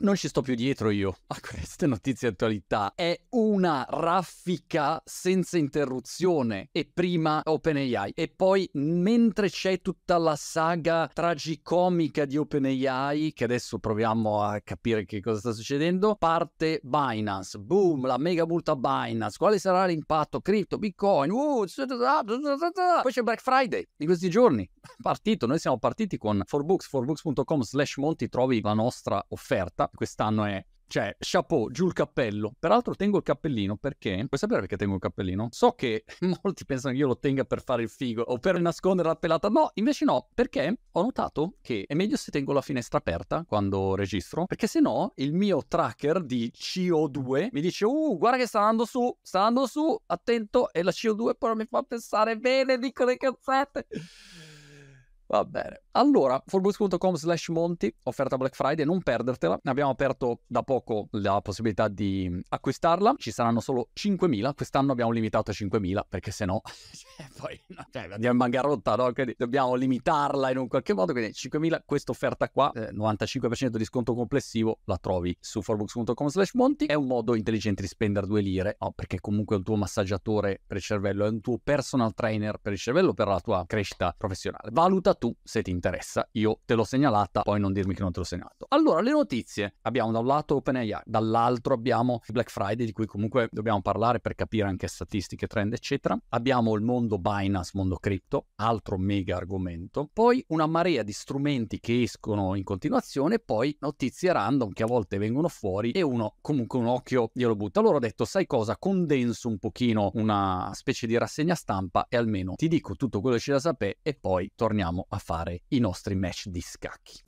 non ci sto più dietro io a queste notizie attualità. È una raffica senza interruzione. E prima OpenAI. E poi, mentre c'è tutta la saga tragicomica di OpenAI, che adesso proviamo a capire che cosa sta succedendo, parte Binance. Boom, la mega multa Binance. Quale sarà l'impatto? Crypto, Bitcoin. Uh, poi c'è Black Friday di questi giorni. Partito, noi siamo partiti con forbooks, forbooks.com slash monti trovi la nostra offerta. Quest'anno è cioè, chapeau, giù il cappello. Peraltro tengo il cappellino perché... Puoi sapere perché tengo il cappellino? So che molti pensano che io lo tenga per fare il figo o per nascondere la pelata. No, invece no, perché ho notato che è meglio se tengo la finestra aperta quando registro, perché se no il mio tracker di CO2 mi dice, uh, guarda che sta andando su, sta andando su, attento, e la CO2 però mi fa pensare bene, dico le cazzette. Va bene. Allora, forbooks.com slash monti, offerta Black Friday, non perdertela. Abbiamo aperto da poco la possibilità di acquistarla. Ci saranno solo 5.000. Quest'anno abbiamo limitato a 5.000 perché se no, cioè, poi cioè, andiamo in bancarotta, no? Quindi dobbiamo limitarla in un qualche modo. Quindi 5.000, questa offerta qua, eh, 95% di sconto complessivo, la trovi su forbooks.com slash monti. È un modo intelligente di spendere due lire, no? perché comunque è un tuo massaggiatore per il cervello, è un tuo personal trainer per il cervello, per la tua crescita professionale. Valuta tu se ti interessa. Io te l'ho segnalata, poi non dirmi che non te l'ho segnalato. Allora, le notizie. Abbiamo da un lato OpenAI, dall'altro abbiamo Black Friday, di cui comunque dobbiamo parlare per capire anche statistiche, trend, eccetera. Abbiamo il mondo Binance, mondo cripto, altro mega argomento. Poi una marea di strumenti che escono in continuazione, poi notizie random che a volte vengono fuori e uno comunque un occhio glielo butta. Allora ho detto, sai cosa? Condenso un pochino una specie di rassegna stampa e almeno ti dico tutto quello che c'è da sapere e poi torniamo a fare i nostri match di scacchi.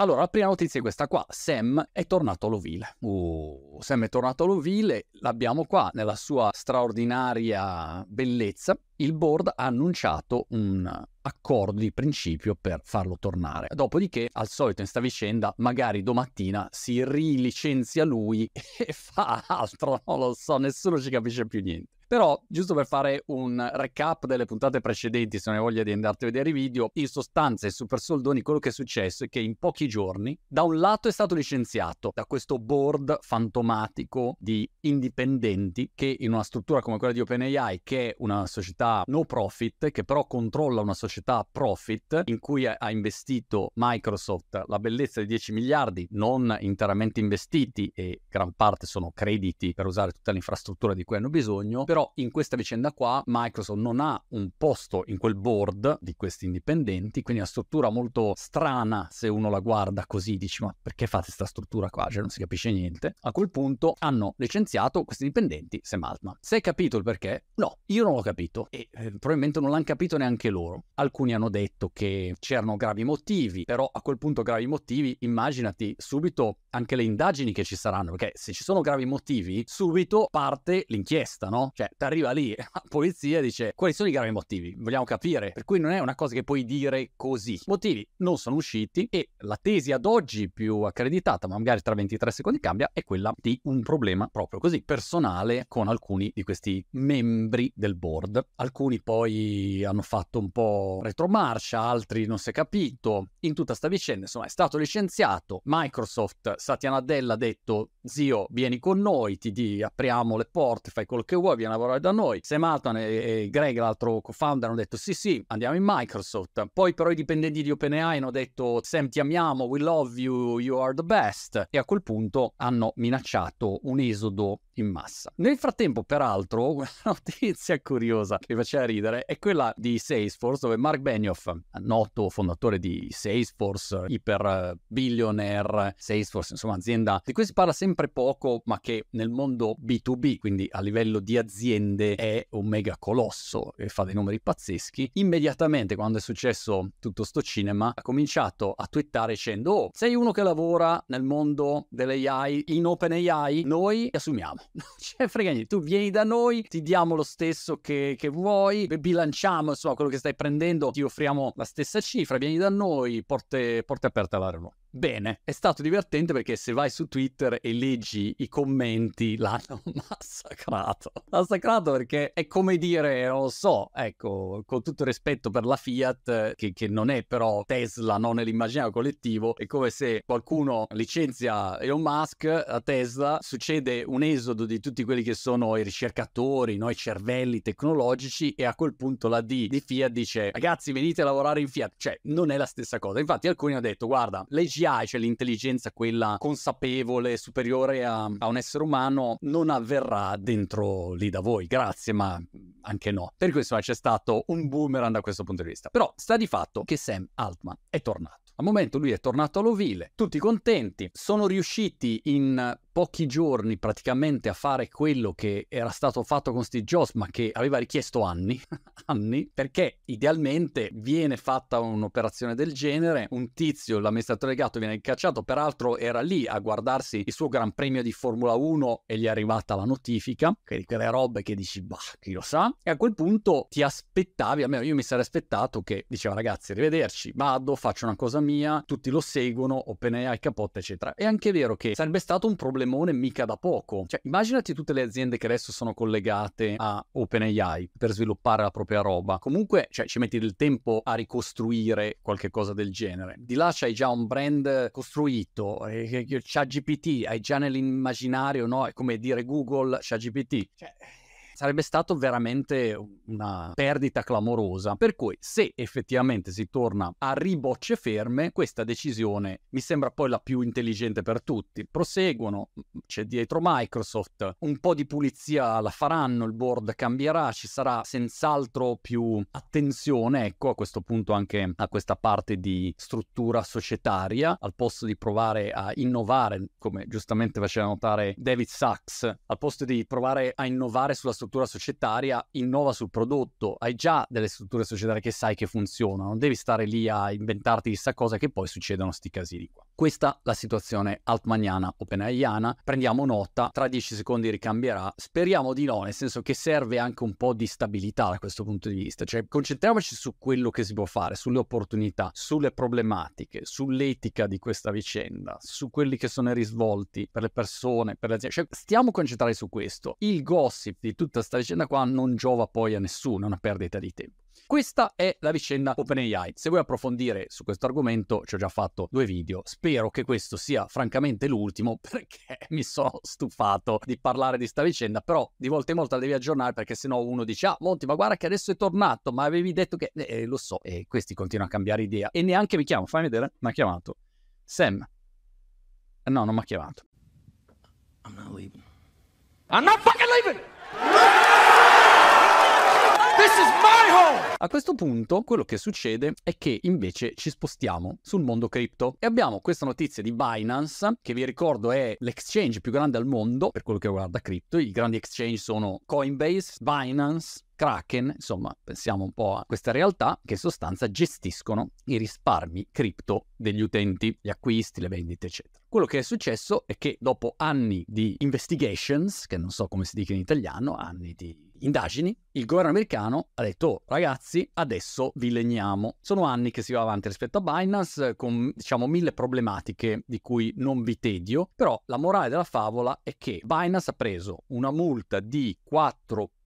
Allora, la prima notizia è questa qua. Sam è tornato all'ovile. Uh, Sam è tornato all'ovile, l'abbiamo qua nella sua straordinaria bellezza. Il board ha annunciato un accordo di principio per farlo tornare. Dopodiché, al solito in sta vicenda, magari domattina si rilicenzia lui e fa altro, non lo so, nessuno ci capisce più niente. Però, giusto per fare un recap delle puntate precedenti, se non hai voglia di andarti a vedere i video, in sostanza e super soldoni quello che è successo è che in pochi giorni, da un lato è stato licenziato da questo board fantomatico di indipendenti che in una struttura come quella di OpenAI, che è una società no profit, che però controlla una società profit, in cui ha investito Microsoft la bellezza di 10 miliardi, non interamente investiti e gran parte sono crediti per usare tutta l'infrastruttura di cui hanno bisogno, però però in questa vicenda qua Microsoft non ha un posto in quel board di questi indipendenti, quindi è una struttura molto strana se uno la guarda così, dici ma perché fate questa struttura qua? Cioè non si capisce niente. A quel punto hanno licenziato questi dipendenti Sam Altman. Se hai capito il perché? No, io non l'ho capito e eh, probabilmente non l'hanno capito neanche loro. Alcuni hanno detto che c'erano gravi motivi, però a quel punto gravi motivi, immaginati subito anche le indagini che ci saranno, perché se ci sono gravi motivi, subito parte l'inchiesta, no? Cioè, ti arriva lì la polizia e dice quali sono i gravi motivi, vogliamo capire. Per cui non è una cosa che puoi dire così. Motivi non sono usciti e la tesi ad oggi più accreditata, ma magari tra 23 secondi cambia, è quella di un problema proprio così personale con alcuni di questi membri del board. Alcuni poi hanno fatto un po' retromarcia, altri non si è capito. In tutta sta vicenda, insomma, è stato licenziato. Microsoft, Satya Nadella ha detto zio, vieni con noi, ti di, apriamo le porte, fai quello che vuoi, vieni a lavorare da noi. Sam Altman e, e Greg, l'altro co-founder, hanno detto sì sì, andiamo in Microsoft. Poi però i dipendenti di OpenAI hanno detto Sam ti amiamo, we love you, you are the best. E a quel punto hanno minacciato un esodo in massa. Nel frattempo, peraltro, una notizia curiosa che mi faceva ridere è quella di Salesforce, dove Mark Benioff, noto fondatore di Salesforce, iper billionaire Salesforce, insomma azienda di cui si parla sempre poco, ma che nel mondo B2B, quindi a livello di aziende, è un mega colosso e fa dei numeri pazzeschi. Immediatamente, quando è successo tutto sto cinema, ha cominciato a twittare dicendo: Oh, sei uno che lavora nel mondo dell'AI in OpenAI, noi assumiamo. Non ce frega niente, tu vieni da noi, ti diamo lo stesso che, che vuoi, bilanciamo insomma quello che stai prendendo, ti offriamo la stessa cifra, vieni da noi, porte, porte aperte alla Renault. Bene, è stato divertente perché se vai su Twitter e leggi i commenti l'hanno massacrato. Massacrato perché è come dire, non lo so, ecco, con tutto il rispetto per la Fiat, che, che non è però Tesla, non nell'immaginario collettivo, è come se qualcuno licenzia Elon Musk a Tesla, succede un esodo di tutti quelli che sono i ricercatori, no? i cervelli tecnologici e a quel punto la D di Fiat dice ragazzi venite a lavorare in Fiat, cioè non è la stessa cosa. Infatti alcuni hanno detto guarda, leggi AGI, cioè l'intelligenza quella consapevole, superiore a, a un essere umano, non avverrà dentro lì da voi. Grazie, ma anche no. Per questo c'è stato un boomerang da questo punto di vista. Però sta di fatto che Sam Altman è tornato. Al momento lui è tornato all'ovile, tutti contenti, sono riusciti in pochi giorni praticamente a fare quello che era stato fatto con Steve Jobs, ma che aveva richiesto anni, anni, perché idealmente viene fatta un'operazione del genere, un tizio, l'amministratore legato viene incacciato, peraltro era lì a guardarsi il suo Gran Premio di Formula 1 e gli è arrivata la notifica, che di quelle robe che dici, bah, chi lo sa, e a quel punto ti aspettavi, almeno io mi sarei aspettato che diceva ragazzi, arrivederci, vado, faccio una cosa mia, tutti lo seguono, OpenAI capotta, eccetera. È anche vero che sarebbe stato un problema problemone mica da poco. Cioè, immaginati tutte le aziende che adesso sono collegate a OpenAI per sviluppare la propria roba. Comunque, cioè, ci metti del tempo a ricostruire qualche cosa del genere. Di là c'hai già un brand costruito, eh, c'ha GPT, hai già nell'immaginario, no? È come dire Google, c'ha GPT. Cioè sarebbe stato veramente una perdita clamorosa. Per cui se effettivamente si torna a ribocce ferme, questa decisione mi sembra poi la più intelligente per tutti. Proseguono, c'è dietro Microsoft, un po' di pulizia la faranno, il board cambierà, ci sarà senz'altro più attenzione, ecco, a questo punto anche a questa parte di struttura societaria, al posto di provare a innovare, come giustamente faceva notare David Sachs, al posto di provare a innovare sulla struttura struttura societaria, innova sul prodotto, hai già delle strutture societarie che sai che funzionano, non devi stare lì a inventarti chissà cosa che poi succedono sti casini qua. Questa la situazione altmaniana openaiana, prendiamo nota, tra dieci secondi ricambierà, speriamo di no, nel senso che serve anche un po' di stabilità da questo punto di vista, cioè concentriamoci su quello che si può fare, sulle opportunità, sulle problematiche, sull'etica di questa vicenda, su quelli che sono i risvolti per le persone, per le aziende, cioè stiamo concentrati su questo. Il gossip di tutta questa vicenda qua non giova poi a nessuno, è una perdita di tempo. Questa è la vicenda OpenAI. Se vuoi approfondire su questo argomento, ci ho già fatto due video. Spero che questo sia francamente l'ultimo perché mi sono stufato di parlare di sta vicenda, però di volta in volta la devi aggiornare perché sennò uno dice "Ah, Monti, ma guarda che adesso è tornato, ma avevi detto che eh, lo so" e questi continuano a cambiare idea e neanche mi chiamo, fammi vedere, mi ha chiamato Sam. No, non mi ha chiamato. I'm not leaving. I'm not fucking leaving! A questo punto quello che succede è che invece ci spostiamo sul mondo cripto e abbiamo questa notizia di Binance che vi ricordo è l'exchange più grande al mondo per quello che riguarda cripto. I grandi exchange sono Coinbase, Binance, Kraken, insomma, pensiamo un po' a queste realtà che in sostanza gestiscono i risparmi cripto degli utenti, gli acquisti, le vendite, eccetera. Quello che è successo è che dopo anni di investigations, che non so come si dica in italiano, anni di indagini, il governo americano ha detto oh, ragazzi adesso vi legniamo. Sono anni che si va avanti rispetto a Binance con diciamo mille problematiche di cui non vi tedio, però la morale della favola è che Binance ha preso una multa di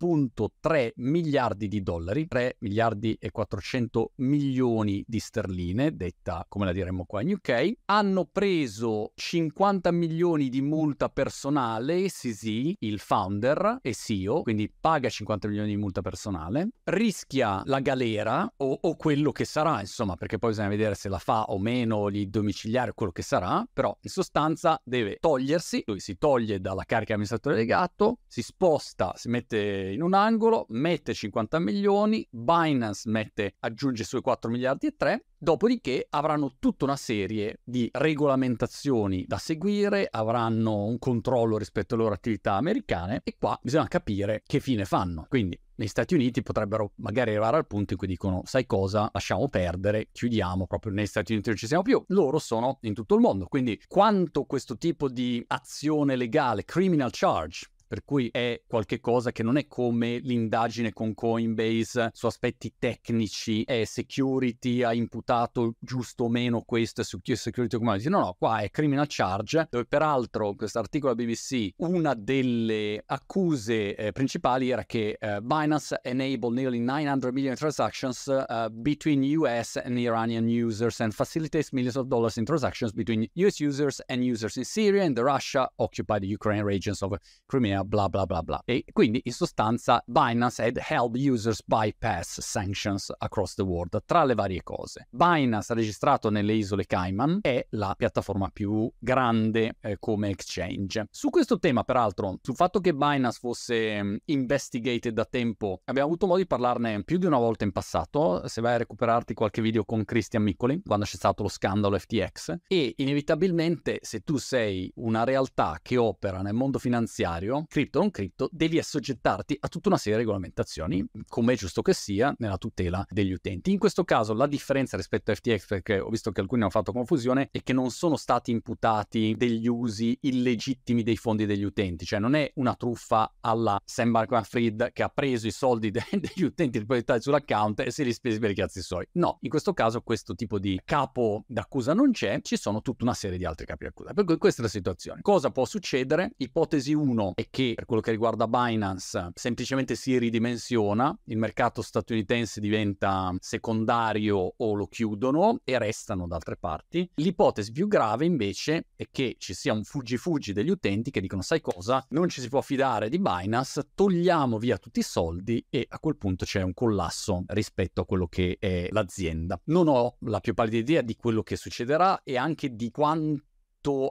4.3 miliardi di dollari, 3 miliardi e 400 milioni di sterline, detta come la diremmo qua in UK, hanno preso 50 milioni di multa personale, CZ, il founder e CEO, quindi paga 50 milioni di multa personale, rischia la galera o, o, quello che sarà, insomma, perché poi bisogna vedere se la fa o meno, gli domiciliari quello che sarà, però in sostanza deve togliersi, lui si toglie dalla carica amministratore delegato, si sposta, si mette in un angolo, mette 50 milioni, Binance mette, aggiunge i suoi 4 miliardi e 3, Dopodiché avranno tutta una serie di regolamentazioni da seguire, avranno un controllo rispetto alle loro attività americane e qua bisogna capire che fine fanno. Quindi negli Stati Uniti potrebbero magari arrivare al punto in cui dicono sai cosa, lasciamo perdere, chiudiamo, proprio negli Stati Uniti non ci siamo più. Loro sono in tutto il mondo, quindi quanto questo tipo di azione legale, criminal charge, per cui è qualcosa che non è come l'indagine con Coinbase su aspetti tecnici e security ha imputato giusto o meno questo su security commodity. No, no, qua è criminal charge, dove peraltro questo articolo BBC, una delle accuse eh, principali era che uh, Binance enabled nearly 900 million transactions uh, between US and Iranian users and facilitates millions of dollars in transactions between US users and users in Syria and the Russia occupied Ukraine regions of Crimea, bla bla bla bla. E quindi in sostanza Binance had helped users bypass sanctions across the world, tra le varie cose. Binance, registrato nelle isole Cayman, è la piattaforma più grande eh, come exchange. Su questo tema, peraltro, sul fatto che Binance fosse um, investigated da tempo, abbiamo avuto modo di parlarne più di una volta in passato, se vai a recuperarti qualche video con Christian Miccoli, quando c'è stato lo scandalo FTX, e inevitabilmente se tu sei una realtà che opera nel mondo finanziario, cripto o non cripto, devi assoggettarti a tutta una serie di regolamentazioni, come è giusto che sia, nella tutela degli utenti. In questo caso la differenza rispetto a FTX, perché ho visto che alcuni hanno fatto confusione, è che non sono stati imputati degli usi illegittimi dei fondi degli utenti, cioè non è una truffa alla Sam Bankman-Fried che ha preso i soldi de- degli utenti depositati sull'account e se li spesi per i cazzi suoi. No, in questo caso questo tipo di capo d'accusa non c'è, ci sono tutta una serie di altri capi d'accusa. Per cui questa è la situazione. Cosa può succedere? Ipotesi 1 è che per quello che riguarda Binance semplicemente si ridimensiona, il mercato statunitense diventa secondario o lo chiudono e restano da altre parti. L'ipotesi più grave invece è che ci sia un fuggi-fuggi degli utenti che dicono sai cosa? Non ci si può fidare di Binance, togliamo via tutti i soldi e a quel punto c'è un collasso rispetto a quello che è l'azienda. Non ho la più pallida idea di quello che succederà e anche di quanto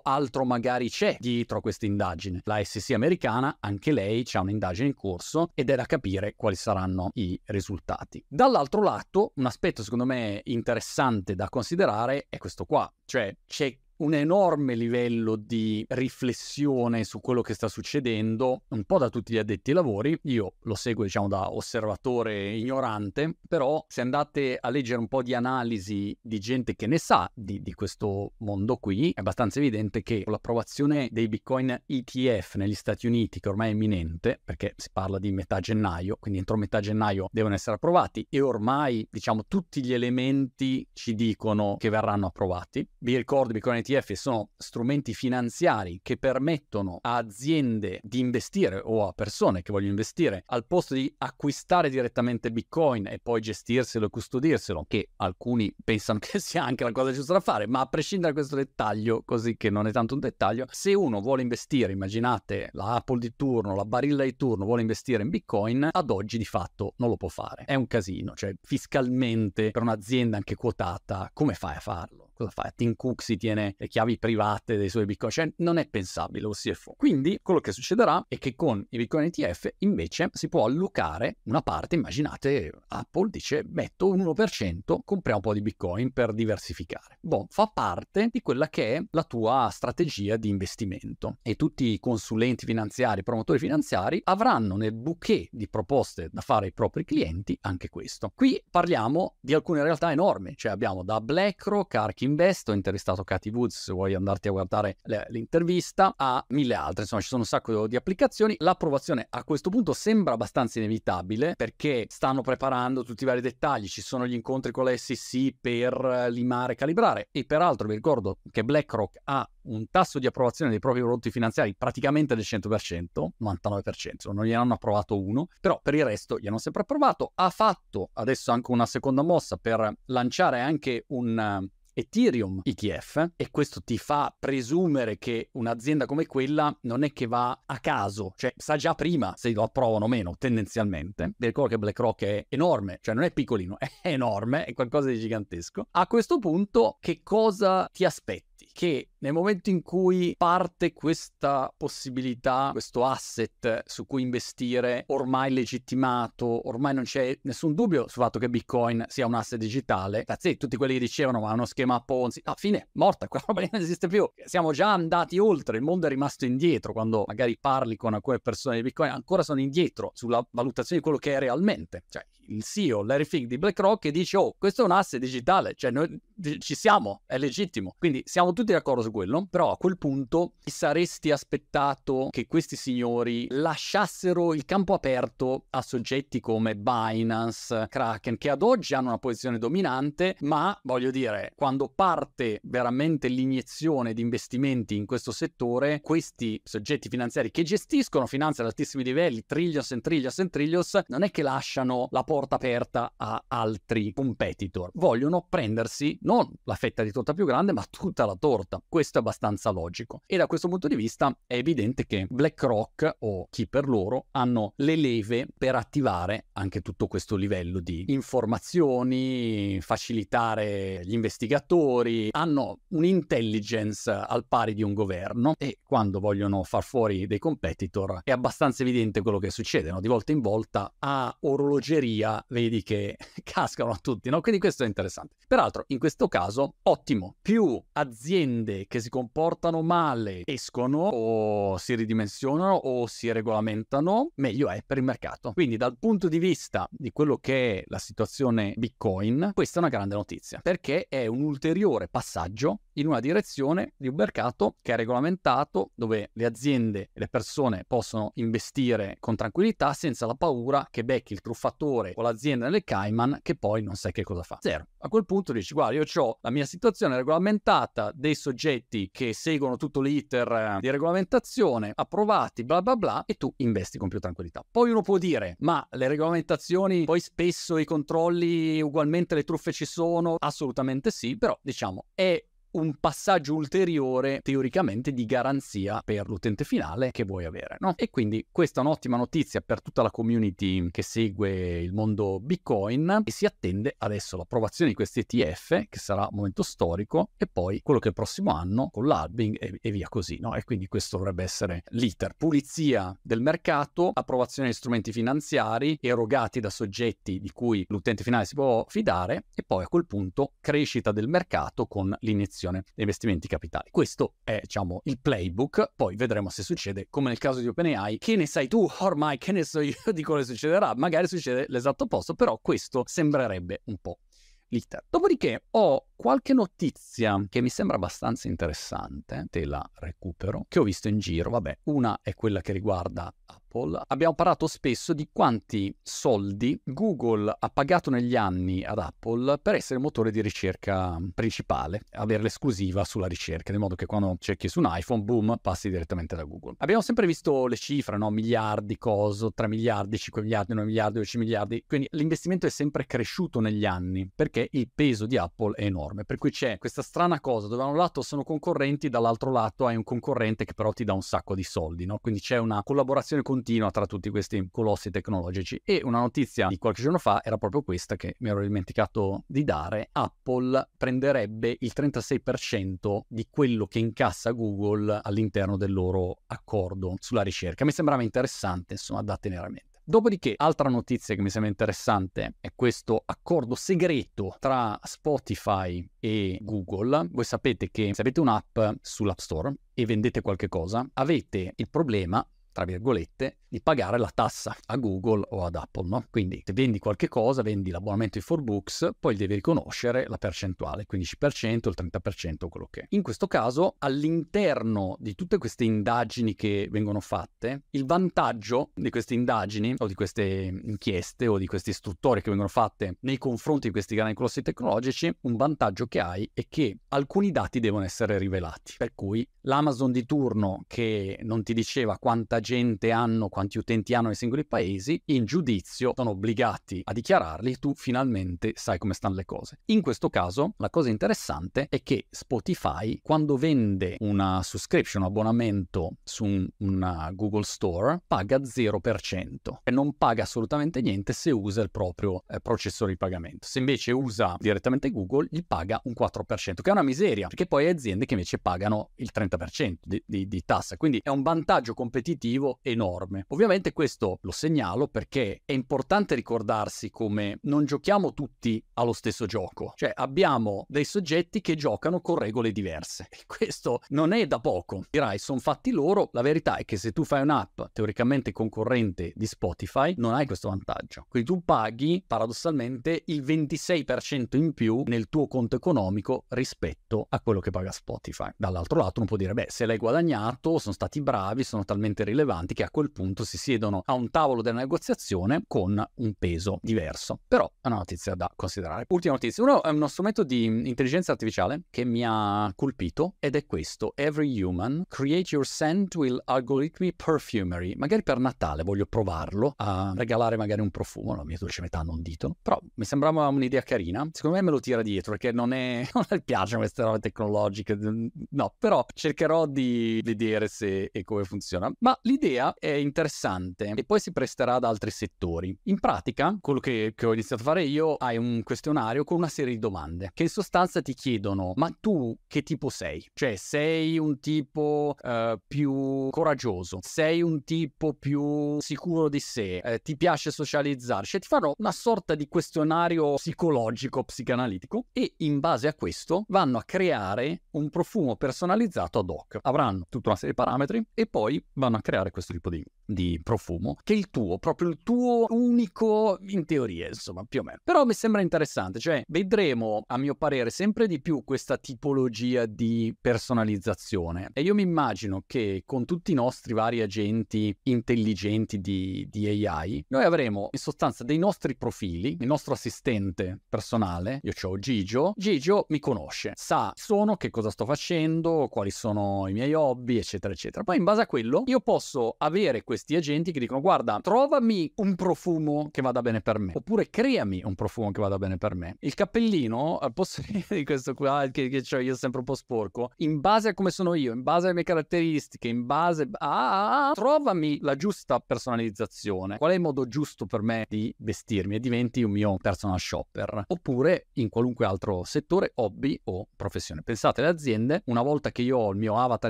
altro magari c'è dietro a questa indagine. La SEC americana, anche lei, c'è un'indagine in corso ed è da capire quali saranno i risultati. Dall'altro lato, un aspetto secondo me interessante da considerare è questo qua, cioè c'è un enorme livello di riflessione su quello che sta succedendo, un po' da tutti gli addetti ai lavori. Io lo seguo, diciamo, da osservatore ignorante, però se andate a leggere un po' di analisi di gente che ne sa di, di questo mondo qui, è abbastanza evidente che l'approvazione dei Bitcoin ETF negli Stati Uniti, che ormai è imminente, perché si parla di metà gennaio, quindi entro metà gennaio devono essere approvati, e ormai, diciamo, tutti gli elementi ci dicono che verranno approvati. Vi ricordo Bitcoin ETF ETF sono strumenti finanziari che permettono a aziende di investire o a persone che vogliono investire al posto di acquistare direttamente Bitcoin e poi gestirselo e custodirselo, che alcuni pensano che sia anche la cosa giusta da fare, ma a prescindere da questo dettaglio, così che non è tanto un dettaglio, se uno vuole investire, immaginate la Apple di turno, la Barilla di turno, vuole investire in Bitcoin, ad oggi di fatto non lo può fare. È un casino, cioè fiscalmente per un'azienda anche quotata, come fai a farlo? Cosa fai? Tim Cook si tiene le chiavi private dei suoi bitcoin, cioè non è pensabile lo CFO. Quindi quello che succederà è che con i bitcoin ETF invece si può allocare una parte, immaginate Apple dice metto un 1%, compriamo un po' di bitcoin per diversificare. Boh, fa parte di quella che è la tua strategia di investimento e tutti i consulenti finanziari, promotori finanziari avranno nel bouquet di proposte da fare ai propri clienti anche questo. Qui parliamo di alcune realtà enormi, cioè abbiamo da BlackRock, Ark Invest, ho intervistato Katy Woods se vuoi andarti a guardare l'intervista, a mille altre, insomma ci sono un sacco di applicazioni. L'approvazione a questo punto sembra abbastanza inevitabile perché stanno preparando tutti i vari dettagli, ci sono gli incontri con la SEC per limare e calibrare e peraltro vi ricordo che BlackRock ha un tasso di approvazione dei propri prodotti finanziari praticamente del 100%, 99%, non gli hanno approvato uno, però per il resto gli hanno sempre approvato. Ha fatto adesso anche una seconda mossa per lanciare anche un Ethereum ETF e questo ti fa presumere che un'azienda come quella non è che va a caso, cioè sa già prima se lo approvano o meno tendenzialmente. Vi ricordo che BlackRock è enorme, cioè non è piccolino, è enorme, è qualcosa di gigantesco. A questo punto che cosa ti aspetti? Che nel momento in cui parte questa possibilità, questo asset su cui investire ormai legittimato, ormai non c'è nessun dubbio sul fatto che Bitcoin sia un asset digitale, sì, tutti quelli che dicevano ma è uno schema Ponzi, no, fine, morta, quella roba non esiste più. Siamo già andati oltre, il mondo è rimasto indietro quando magari parli con alcune persone di Bitcoin, ancora sono indietro sulla valutazione di quello che è realmente. Cioè, il CEO Larry Fink di BlackRock dice "Oh, questo è un asset digitale, cioè noi ci siamo, è legittimo". Quindi siamo tutti tutti d'accordo su quello, però a quel punto ti saresti aspettato che questi signori lasciassero il campo aperto a soggetti come Binance, Kraken, che ad oggi hanno una posizione dominante, ma voglio dire, quando parte veramente l'iniezione di investimenti in questo settore, questi soggetti finanziari che gestiscono finanze ad altissimi livelli, trillions and trillions and trillions, non è che lasciano la porta aperta a altri competitor, vogliono prendersi non la fetta di torta più grande, ma tutta la torta. Questo è abbastanza logico. E da questo punto di vista è evidente che BlackRock o chi per loro hanno le leve per attivare anche tutto questo livello di informazioni, facilitare gli investigatori, hanno un'intelligence al pari di un governo e quando vogliono far fuori dei competitor è abbastanza evidente quello che succede, no? di volta in volta a orologeria vedi che cascano tutti, no? quindi questo è interessante. Peraltro in questo caso ottimo, più aziende che si comportano male escono o si ridimensionano o si regolamentano, meglio è per il mercato. Quindi dal punto di vista di quello che è la situazione Bitcoin, questa è una grande notizia perché è un ulteriore passaggio in una direzione di un mercato che è regolamentato, dove le aziende e le persone possono investire con tranquillità senza la paura che becchi il truffatore o l'azienda nelle Cayman che poi non sai che cosa fa. Zero. A quel punto dici, guarda, io ho la mia situazione regolamentata, dei soggetti che seguono tutto l'iter eh, di regolamentazione, approvati, bla bla bla, e tu investi con più tranquillità. Poi uno può dire, ma le regolamentazioni, poi spesso i controlli, ugualmente le truffe ci sono? Assolutamente sì, però diciamo, è un passaggio ulteriore teoricamente di garanzia per l'utente finale che vuoi avere. No? E quindi questa è un'ottima notizia per tutta la community che segue il mondo Bitcoin e si attende adesso l'approvazione di questi ETF che sarà un momento storico e poi quello che il prossimo anno con l'halving e, e via così. No? E quindi questo dovrebbe essere l'iter. Pulizia del mercato, approvazione di strumenti finanziari erogati da soggetti di cui l'utente finale si può fidare e poi a quel punto crescita del mercato con l'inizio gestione dei investimenti capitali. Questo è, diciamo, il playbook, poi vedremo se succede come nel caso di OpenAI. Che ne sai tu? Ormai che ne so io di cosa succederà? Magari succede l'esatto opposto, però questo sembrerebbe un po' l'iter. Dopodiché ho qualche notizia che mi sembra abbastanza interessante, te la recupero, che ho visto in giro. Vabbè, una è quella che riguarda Apple, abbiamo parlato spesso di quanti soldi Google ha pagato negli anni ad Apple per essere il motore di ricerca principale, avere l'esclusiva sulla ricerca, di modo che quando cerchi su un iPhone, boom, passi direttamente da Google. Abbiamo sempre visto le cifre, no? Miliardi, coso, 3 miliardi, 5 miliardi, 9 miliardi, 12 miliardi, quindi l'investimento è sempre cresciuto negli anni perché il peso di Apple è enorme, per cui c'è questa strana cosa dove da un lato sono concorrenti, dall'altro lato hai un concorrente che però ti dà un sacco di soldi, no? Quindi c'è una collaborazione continua tra tutti questi colossi tecnologici. E una notizia di qualche giorno fa era proprio questa che mi ero dimenticato di dare. Apple prenderebbe il 36% di quello che incassa Google all'interno del loro accordo sulla ricerca. Mi sembrava interessante, insomma, da tenere a mente. Dopodiché, altra notizia che mi sembra interessante è questo accordo segreto tra Spotify e Google. Voi sapete che se avete un'app sull'App Store e vendete qualche cosa, avete il problema tra virgolette, di pagare la tassa a Google o ad Apple, no? Quindi se vendi qualche cosa, vendi l'abbonamento di 4Books, poi devi riconoscere la percentuale, il 15%, il 30%, quello che è. In questo caso, all'interno di tutte queste indagini che vengono fatte, il vantaggio di queste indagini o di queste inchieste o di queste istruttorie che vengono fatte nei confronti di questi grandi colossi tecnologici, un vantaggio che hai è che alcuni dati devono essere rivelati. Per cui l'Amazon di turno che non ti diceva quanta gente hanno, quanti utenti hanno nei singoli paesi, in giudizio sono obbligati a dichiararli, tu finalmente sai come stanno le cose. In questo caso, la cosa interessante è che Spotify, quando vende una subscription, un abbonamento su un, una Google Store, paga 0% e non paga assolutamente niente se usa il proprio eh, processore di pagamento. Se invece usa direttamente Google, gli paga un 4%, che è una miseria, perché poi aziende che invece pagano il 30% di, di, di tassa. Quindi è un vantaggio competitivo aggiuntivo enorme. Ovviamente questo lo segnalo perché è importante ricordarsi come non giochiamo tutti allo stesso gioco, cioè abbiamo dei soggetti che giocano con regole diverse e questo non è da poco. Dirai, sono fatti loro, la verità è che se tu fai un'app teoricamente concorrente di Spotify non hai questo vantaggio. Quindi tu paghi paradossalmente il 26% in più nel tuo conto economico rispetto a quello che paga Spotify. Dall'altro lato uno può dire, beh, se l'hai guadagnato, sono stati bravi, sono talmente rilevanti che a quel punto si siedono a un tavolo della negoziazione con un peso diverso. Però è una notizia da considerare. Ultima notizia, uno è uno strumento di intelligenza artificiale che mi ha colpito ed è questo, Every Human, Create Your Scent with Algorithmic Perfumery. Magari per Natale voglio provarlo a regalare magari un profumo, la mia dolce metà non dito, però mi sembrava un'idea carina. Secondo me me lo tira dietro perché non è non mi piacciono queste robe tecnologiche, no, però cercherò di vedere se e come funziona. Ma l'idea è interessante e poi si presterà ad altri settori. In pratica, quello che, che ho iniziato a fare io, hai un questionario con una serie di domande che in sostanza ti chiedono ma tu che tipo sei? Cioè sei un tipo uh, più coraggioso, sei un tipo più sicuro di sé, eh, ti piace socializzare, cioè ti farò una sorta di questionario psicologico, psicanalitico e in base a questo vanno a creare un profumo personalizzato ad hoc. Avranno tutta una serie di parametri e poi vanno a creare questo tipo di, di profumo che il tuo, proprio il tuo unico in teoria, insomma, più o meno. Però mi sembra interessante, cioè vedremo a mio parere sempre di più questa tipologia di personalizzazione e io mi immagino che con tutti i nostri vari agenti intelligenti di, di AI, noi avremo in sostanza dei nostri profili, il nostro assistente personale, io ho Gigio, Gigio mi conosce, sa sono, che cosa sto facendo, quali sono i miei hobby, eccetera, eccetera. Poi in base a quello io posso avere questi agenti che dicono guarda, trovami un profumo che vada bene per me, oppure creami un profumo che vada bene per me. Il cappellino, al posto di questo qua che, che ho io sempre un po' sporco, in base a come sono io, in base alle mie caratteristiche, in base a... trovami la giusta personalizzazione. Qual è il modo giusto per me di vestirmi e diventi un mio personal shopper? Oppure in qualunque altro settore, hobby o professione. Pensate, le aziende, una volta che io ho il mio avatar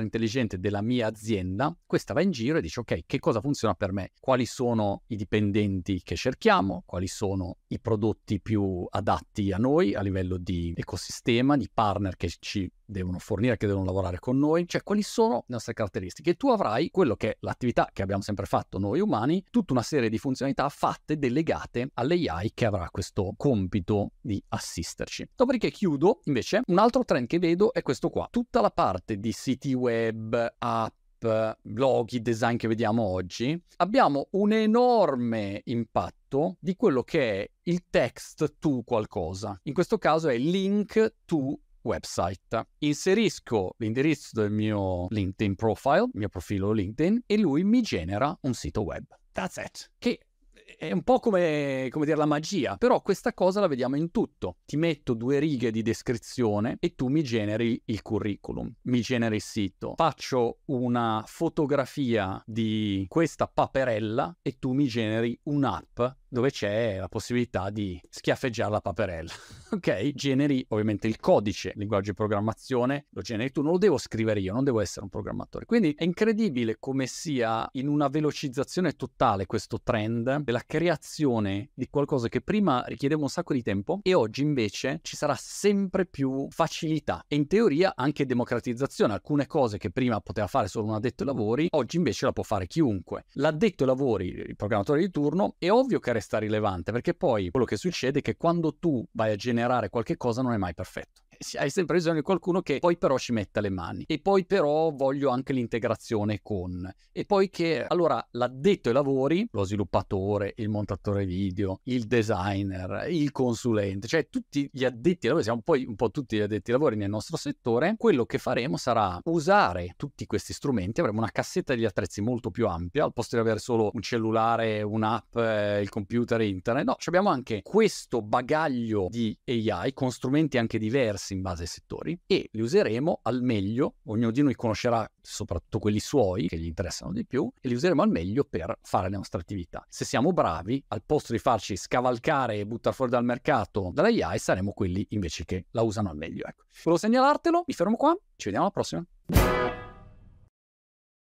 intelligente della mia azienda, questa va in giro e dice ok, che cosa funziona per me? Quali sono i dipendenti che cerchiamo? Quali sono i prodotti più adatti a noi a livello di ecosistema, di partner che ci devono fornire, che devono lavorare con noi, cioè quali sono le nostre caratteristiche. Tu avrai quello che è l'attività che abbiamo sempre fatto noi umani, tutta una serie di funzionalità fatte delegate all'AI che avrà questo compito di assisterci. Dopodiché chiudo, invece, un altro trend che vedo è questo qua. Tutta la parte di siti web, app, blog, design che vediamo oggi, abbiamo un enorme impatto di quello che è il text to qualcosa. In questo caso è link to website. Inserisco l'indirizzo del mio LinkedIn profile, il mio profilo LinkedIn, e lui mi genera un sito web. That's it. Che è un po' come, come, dire la magia, però questa cosa la vediamo in tutto. Ti metto due righe di descrizione e tu mi generi il curriculum, mi generi il sito. Faccio una fotografia di questa paperella e tu mi generi un'app dove c'è la possibilità di schiaffeggiare la paperella. ok? Generi ovviamente il codice, linguaggio di programmazione, lo generi tu, non lo devo scrivere io, non devo essere un programmatore. Quindi è incredibile come sia in una velocizzazione totale questo trend della creazione di qualcosa che prima richiedeva un sacco di tempo e oggi invece ci sarà sempre più facilità e in teoria anche democratizzazione. Alcune cose che prima poteva fare solo un addetto ai lavori, oggi invece la può fare chiunque. L'addetto ai lavori, il programmatore di turno, è ovvio che resta rilevante, perché poi quello che succede è che quando tu vai a generare qualche cosa non è mai perfetto hai sempre bisogno di qualcuno che poi però ci metta le mani. E poi però voglio anche l'integrazione con. E poi che allora l'addetto ai lavori, lo sviluppatore, il montatore video, il designer, il consulente, cioè tutti gli addetti ai lavori, siamo poi un po' tutti gli addetti ai lavori nel nostro settore, quello che faremo sarà usare tutti questi strumenti, avremo una cassetta degli attrezzi molto più ampia, al posto di avere solo un cellulare, un'app, eh, il computer, internet, no, abbiamo anche questo bagaglio di AI con strumenti anche diversi in base ai settori e li useremo al meglio, ognuno di noi conoscerà soprattutto quelli suoi che gli interessano di più e li useremo al meglio per fare le nostre attività. Se siamo bravi, al posto di farci scavalcare e buttare fuori dal mercato dall'AI, saremo quelli invece che la usano al meglio. Ecco. Volevo segnalartelo, mi fermo qua, ci vediamo alla prossima.